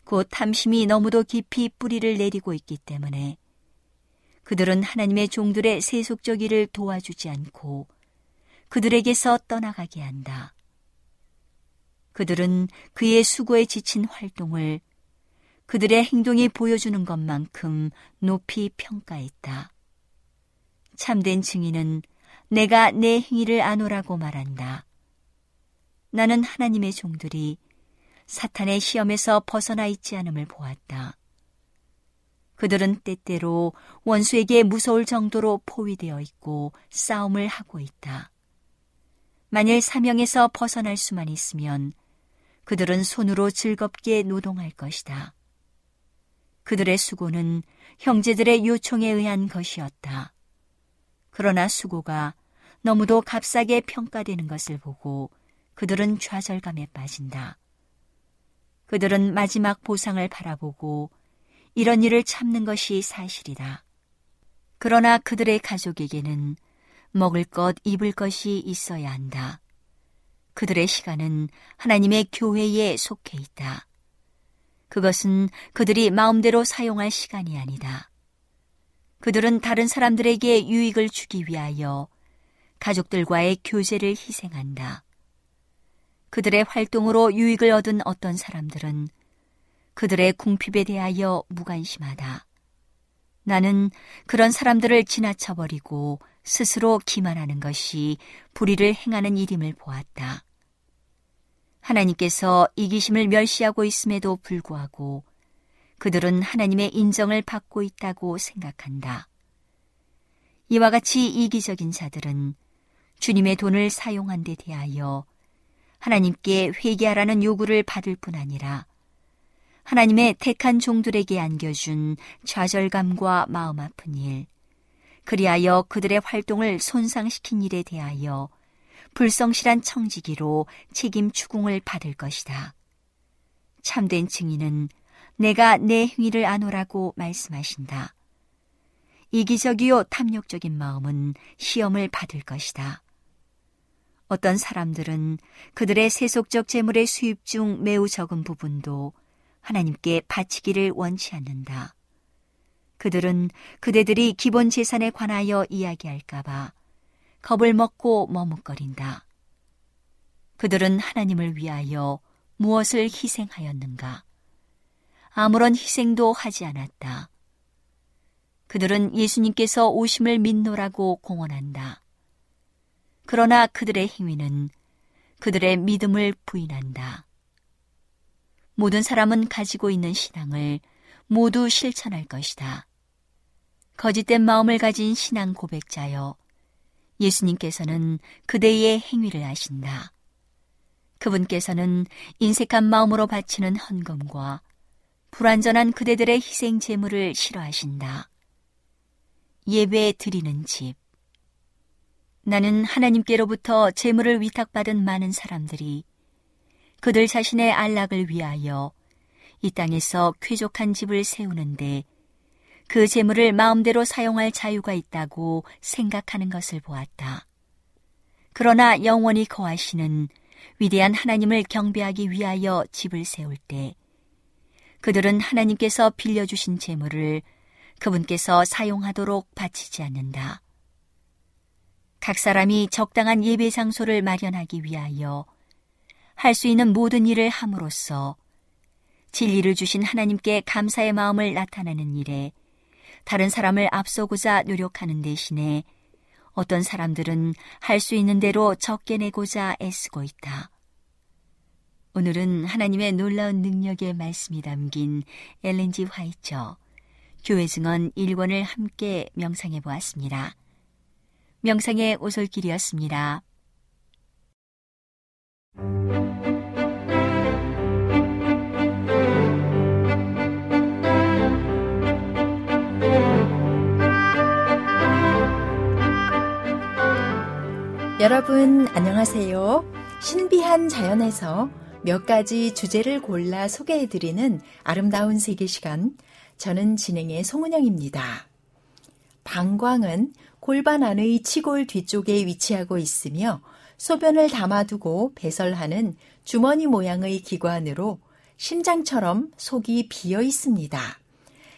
곧 탐심이 너무도 깊이 뿌리를 내리고 있기 때문에 그들은 하나님의 종들의 세속적이를 도와주지 않고 그들에게서 떠나가게 한다. 그들은 그의 수고에 지친 활동을 그들의 행동이 보여주는 것만큼 높이 평가했다. 참된 증인은 내가 내 행위를 아노라고 말한다. 나는 하나님의 종들이 사탄의 시험에서 벗어나 있지 않음을 보았다. 그들은 때때로 원수에게 무서울 정도로 포위되어 있고 싸움을 하고 있다. 만일 사명에서 벗어날 수만 있으면 그들은 손으로 즐겁게 노동할 것이다. 그들의 수고는 형제들의 요청에 의한 것이었다. 그러나 수고가 너무도 값싸게 평가되는 것을 보고 그들은 좌절감에 빠진다. 그들은 마지막 보상을 바라보고 이런 일을 참는 것이 사실이다. 그러나 그들의 가족에게는 먹을 것, 입을 것이 있어야 한다. 그들의 시간은 하나님의 교회에 속해 있다. 그것은 그들이 마음대로 사용할 시간이 아니다. 그들은 다른 사람들에게 유익을 주기 위하여 가족들과의 교제를 희생한다. 그들의 활동으로 유익을 얻은 어떤 사람들은 그들의 궁핍에 대하여 무관심하다. 나는 그런 사람들을 지나쳐버리고 스스로 기만하는 것이 불의를 행하는 일임을 보았다. 하나님께서 이기심을 멸시하고 있음에도 불구하고 그들은 하나님의 인정을 받고 있다고 생각한다. 이와 같이 이기적인 자들은 주님의 돈을 사용한 데 대하여 하나님께 회개하라는 요구를 받을 뿐 아니라 하나님의 택한 종들에게 안겨준 좌절감과 마음 아픈 일, 그리하여 그들의 활동을 손상시킨 일에 대하여 불성실한 청지기로 책임 추궁을 받을 것이다. 참된 증인은 내가 내 행위를 아노라고 말씀하신다. 이기적이요 탐욕적인 마음은 시험을 받을 것이다. 어떤 사람들은 그들의 세속적 재물의 수입 중 매우 적은 부분도 하나님께 바치기를 원치 않는다. 그들은 그대들이 기본 재산에 관하여 이야기할까봐 겁을 먹고 머뭇거린다. 그들은 하나님을 위하여 무엇을 희생하였는가? 아무런 희생도 하지 않았다. 그들은 예수님께서 오심을 믿노라고 공언한다. 그러나 그들의 행위는 그들의 믿음을 부인한다. 모든 사람은 가지고 있는 신앙을 모두 실천할 것이다. 거짓된 마음을 가진 신앙 고백자여, 예수님께서는 그대의 행위를 아신다. 그분께서는 인색한 마음으로 바치는 헌금과 불완전한 그대들의 희생 제물을 싫어하신다. 예배 드리는 집, 나는 하나님께로부터 재물을 위탁받은 많은 사람들이 그들 자신의 안락을 위하여 이 땅에서 쾌족한 집을 세우는데 그 재물을 마음대로 사용할 자유가 있다고 생각하는 것을 보았다. 그러나 영원히 거하시는 위대한 하나님을 경배하기 위하여 집을 세울 때 그들은 하나님께서 빌려주신 재물을 그분께서 사용하도록 바치지 않는다. 각 사람이 적당한 예배 장소를 마련하기 위하여 할 수 있는 모든 일을 함으로써 진리를 주신 하나님께 감사의 마음을 나타내는 일에 다른 사람을 앞서고자 노력하는 대신에 어떤 사람들은 할 수 있는 대로 적게 내고자 애쓰고 있다. 오늘은 하나님의 놀라운 능력의 말씀이 담긴 엘렌지 화이처 교회 증언 1권을 함께 명상해 보았습니다. 명상의 오솔길이었습니다. 여러분 안녕하세요. 신비한 자연에서 몇 가지 주제를 골라 소개해드리는 아름다운 세계 시간. 저는 진행의 송은영입니다. 방광은 골반 안의 치골 뒤쪽에 위치하고 있으며 소변을 담아두고 배설하는 주머니 모양의 기관으로 심장처럼 속이 비어 있습니다.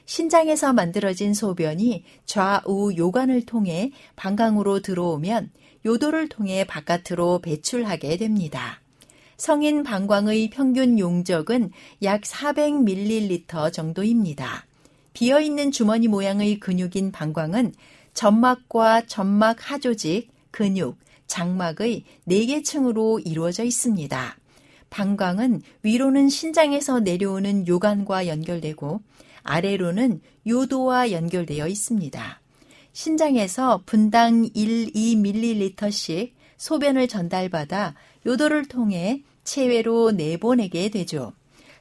신장에서 만들어진 소변이 좌우 요관을 통해 방광으로 들어오면 요도를 통해 바깥으로 배출하게 됩니다. 성인 방광의 평균 용적은 약 400ml 정도입니다. 비어있는 주머니 모양의 근육인 방광은 점막과 점막 하조직, 근육, 장막의 4개 층으로 이루어져 있습니다. 방광은 위로는 신장에서 내려오는 요관과 연결되고 아래로는 요도와 연결되어 있습니다. 신장에서 분당 1, 2ml씩 소변을 전달받아 요도를 통해 체외로 내보내게 되죠.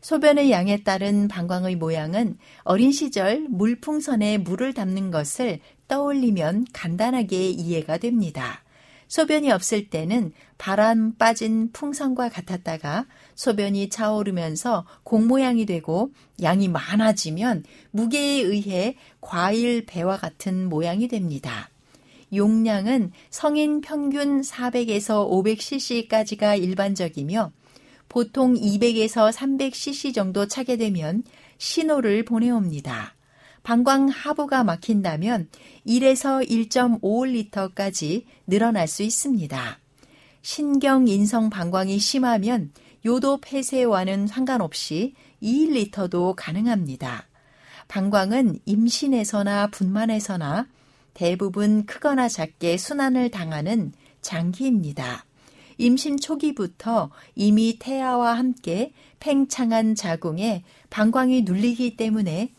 소변의 양에 따른 방광의 모양은 어린 시절 물풍선에 물을 담는 것을 떠올리면 간단하게 이해가 됩니다. 소변이 없을 때는 바람 빠진 풍선과 같았다가 소변이 차오르면서 공 모양이 되고 양이 많아지면 무게에 의해 과일 배와 같은 모양이 됩니다. 용량은 성인 평균 400에서 500cc까지가 일반적이며 보통 200에서 300cc 정도 차게 되면 신호를 보내옵니다. 방광 하부가 막힌다면 1에서 1.5리터까지 늘어날 수 있습니다. 신경 인성 방광이 심하면 요도 폐쇄와는 상관없이 2리터도 가능합니다. 방광은 임신에서나 분만에서나 대부분 크거나 작게 순환을 당하는 장기입니다. 임신 초기부터 이미 태아와 함께 팽창한 자궁에 방광이 눌리기 때문에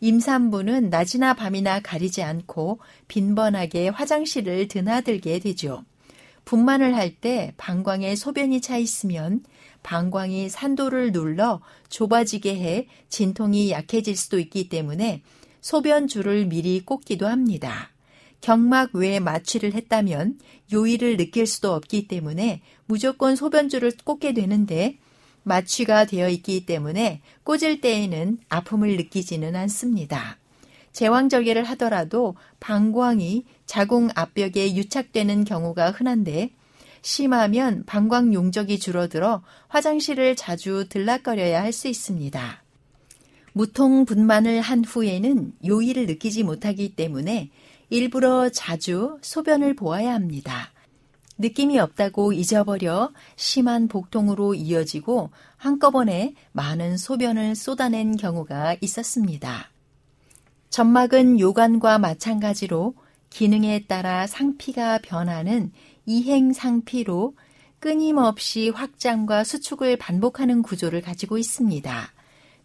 임산부는 낮이나 밤이나 가리지 않고 빈번하게 화장실을 드나들게 되죠. 분만을 할 때 방광에 소변이 차 있으면 방광이 산도를 눌러 좁아지게 해 진통이 약해질 수도 있기 때문에 소변줄을 미리 꽂기도 합니다. 경막 외에 마취를 했다면 요일을 느낄 수도 없기 때문에 무조건 소변줄을 꽂게 되는데 마취가 되어 있기 때문에 꽂을 때에는 아픔을 느끼지는 않습니다. 제왕절개를 하더라도 방광이 자궁 앞벽에 유착되는 경우가 흔한데 심하면 방광 용적이 줄어들어 화장실을 자주 들락거려야 할 수 있습니다. 무통 분만을 한 후에는 요일을 느끼지 못하기 때문에 일부러 자주 소변을 보아야 합니다. 느낌이 없다고 잊어버려 심한 복통으로 이어지고 한꺼번에 많은 소변을 쏟아낸 경우가 있었습니다. 점막은 요관과 마찬가지로 기능에 따라 상피가 변하는 이행상피로 끊임없이 확장과 수축을 반복하는 구조를 가지고 있습니다.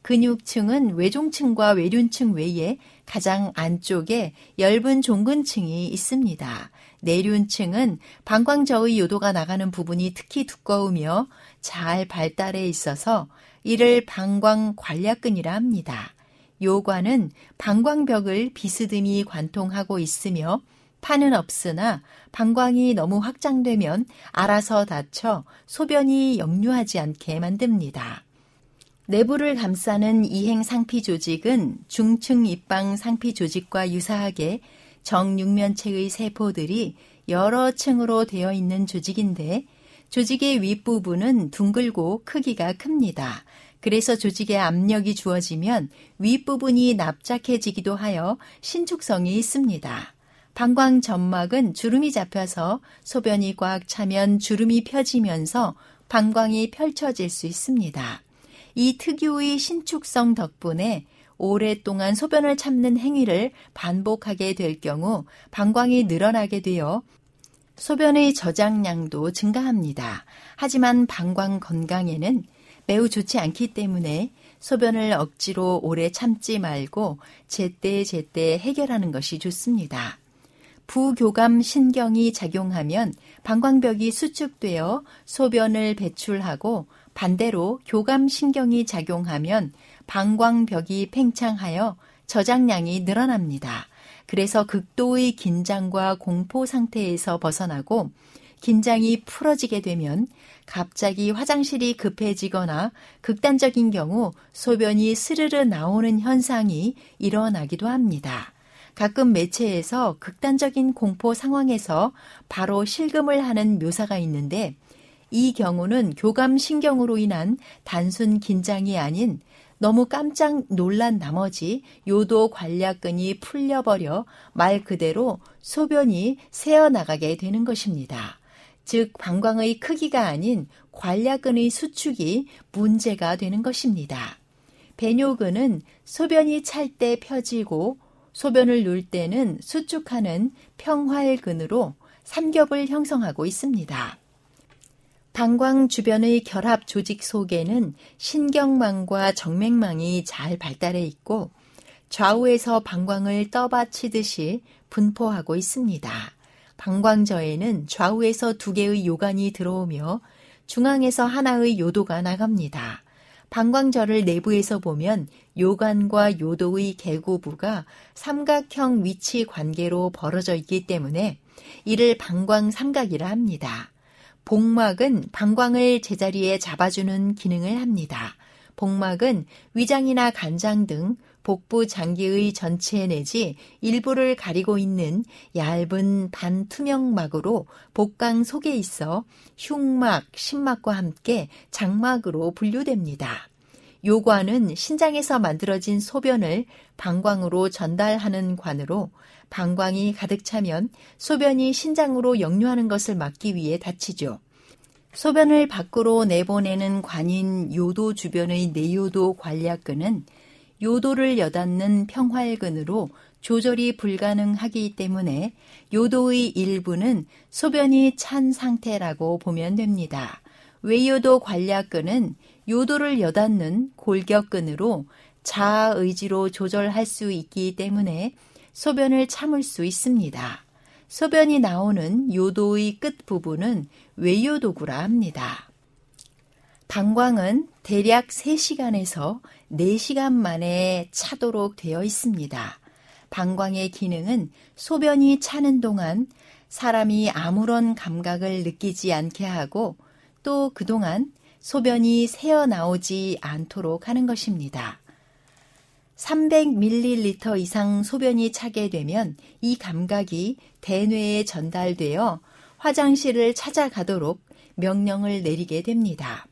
근육층은 외종층과 외륜층 외에 가장 안쪽에 엷은 종근층이 있습니다. 내륜층은 방광저의 요도가 나가는 부분이 특히 두꺼우며 잘 발달해 있어서 이를 방광 관략근이라 합니다. 요관은 방광벽을 비스듬히 관통하고 있으며 판은 없으나 방광이 너무 확장되면 알아서 닫혀 소변이 역류하지 않게 만듭니다. 내부를 감싸는 이행 상피 조직은 중층 입방 상피 조직과 유사하게 정육면체의 세포들이 여러 층으로 되어 있는 조직인데 조직의 윗부분은 둥글고 크기가 큽니다. 그래서 조직에 압력이 주어지면 윗부분이 납작해지기도 하여 신축성이 있습니다. 방광 점막은 주름이 잡혀서 소변이 꽉 차면 주름이 펴지면서 방광이 펼쳐질 수 있습니다. 이 특유의 신축성 덕분에 오랫동안 소변을 참는 행위를 반복하게 될 경우 방광이 늘어나게 되어 소변의 저장량도 증가합니다. 하지만 방광 건강에는 매우 좋지 않기 때문에 소변을 억지로 오래 참지 말고 제때제때 해결하는 것이 좋습니다. 부교감 신경이 작용하면 방광벽이 수축되어 소변을 배출하고 반대로 교감 신경이 작용하면 방광벽이 팽창하여 저장량이 늘어납니다. 그래서 극도의 긴장과 공포 상태에서 벗어나고 긴장이 풀어지게 되면 갑자기 화장실이 급해지거나 극단적인 경우 소변이 스르르 나오는 현상이 일어나기도 합니다. 가끔 매체에서 극단적인 공포 상황에서 바로 실금을 하는 묘사가 있는데 이 경우는 교감 신경으로 인한 단순 긴장이 아닌 너무 깜짝 놀란 나머지 요도 관략근이 풀려버려 말 그대로 소변이 새어나가게 되는 것입니다. 즉, 방광의 크기가 아닌 관략근의 수축이 문제가 되는 것입니다. 배뇨근은 소변이 찰 때 펴지고 소변을 눌 때는 수축하는 평활근으로 삼겹을 형성하고 있습니다. 방광 주변의 결합 조직 속에는 신경망과 정맥망이 잘 발달해 있고 좌우에서 방광을 떠받치듯이 분포하고 있습니다. 방광저에는 좌우에서 두 개의 요관이 들어오며 중앙에서 하나의 요도가 나갑니다. 방광저를 내부에서 보면 요관과 요도의 개구부가 삼각형 위치 관계로 벌어져 있기 때문에 이를 방광 삼각이라 합니다. 복막은 방광을 제자리에 잡아주는 기능을 합니다. 복막은 위장이나 간장 등 복부 장기의 전체 내지 일부를 가리고 있는 얇은 반투명막으로 복강 속에 있어 흉막, 심막과 함께 장막으로 분류됩니다. 요관은 신장에서 만들어진 소변을 방광으로 전달하는 관으로 방광이 가득 차면 소변이 신장으로 역류하는 것을 막기 위해 닫히죠. 소변을 밖으로 내보내는 관인 요도 주변의 내요도 관략근은 요도를 여닫는 평활근으로 조절이 불가능하기 때문에 요도의 일부는 소변이 찬 상태라고 보면 됩니다. 외요도 관략근은 요도를 여닫는 골격근으로 자아 의지로 조절할 수 있기 때문에 소변을 참을 수 있습니다. 소변이 나오는 요도의 끝 부분은 외요도구라 합니다. 방광은 대략 3시간에서 4시간 만에 차도록 되어 있습니다. 방광의 기능은 소변이 차는 동안 사람이 아무런 감각을 느끼지 않게 하고 또 그동안 소변이 새어 나오지 않도록 하는 것입니다. 300ml 이상 소변이 차게 되면 이 감각이 대뇌에 전달되어 화장실을 찾아가도록 명령을 내리게 됩니다.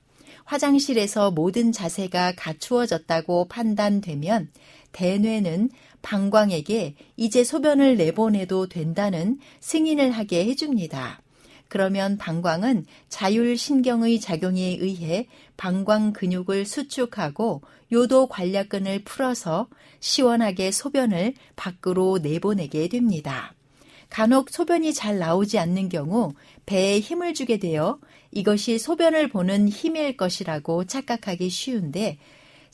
화장실에서 모든 자세가 갖추어졌다고 판단되면 대뇌는 방광에게 이제 소변을 내보내도 된다는 승인을 하게 해줍니다. 그러면 방광은 자율신경의 작용에 의해 방광 근육을 수축하고 요도 관략근을 풀어서 시원하게 소변을 밖으로 내보내게 됩니다. 간혹 소변이 잘 나오지 않는 경우 배에 힘을 주게 되어 이것이 소변을 보는 힘일 것이라고 착각하기 쉬운데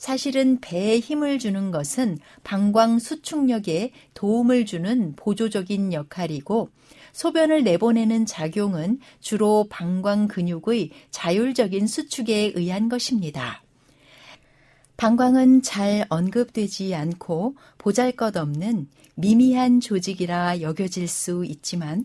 사실은 배에 힘을 주는 것은 방광 수축력에 도움을 주는 보조적인 역할이고 소변을 내보내는 작용은 주로 방광 근육의 자율적인 수축에 의한 것입니다. 방광은 잘 언급되지 않고 보잘 것 없는 미미한 조직이라 여겨질 수 있지만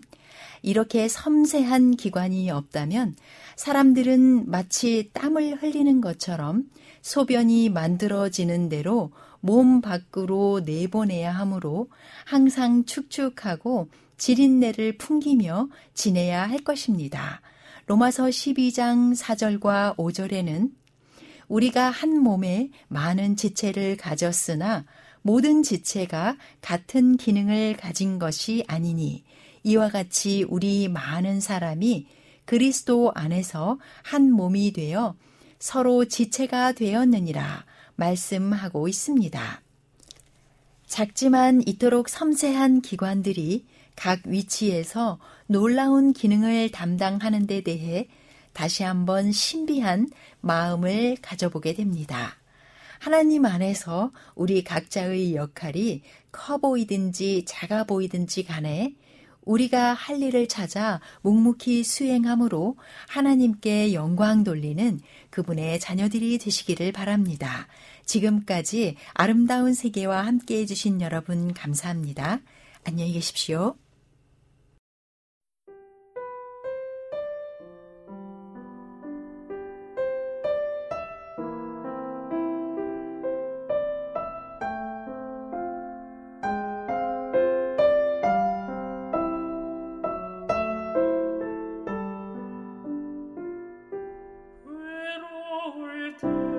이렇게 섬세한 기관이 없다면 사람들은 마치 땀을 흘리는 것처럼 소변이 만들어지는 대로 몸 밖으로 내보내야 하므로 항상 축축하고 지린내를 풍기며 지내야 할 것입니다. 로마서 12장 4절과 5절에는 우리가 한 몸에 많은 지체를 가졌으나 모든 지체가 같은 기능을 가진 것이 아니니 이와 같이 우리 많은 사람이 그리스도 안에서 한 몸이 되어 서로 지체가 되었느니라 말씀하고 있습니다. 작지만 이토록 섬세한 기관들이 각 위치에서 놀라운 기능을 담당하는 데 대해 다시 한번 신비한 마음을 가져보게 됩니다. 하나님 안에서 우리 각자의 역할이 커 보이든지 작아 보이든지 간에 우리가 할 일을 찾아 묵묵히 수행함으로 하나님께 영광 돌리는 그분의 자녀들이 되시기를 바랍니다. 지금까지 아름다운 세계와 함께 해주신 여러분 감사합니다. 안녕히 계십시오. night.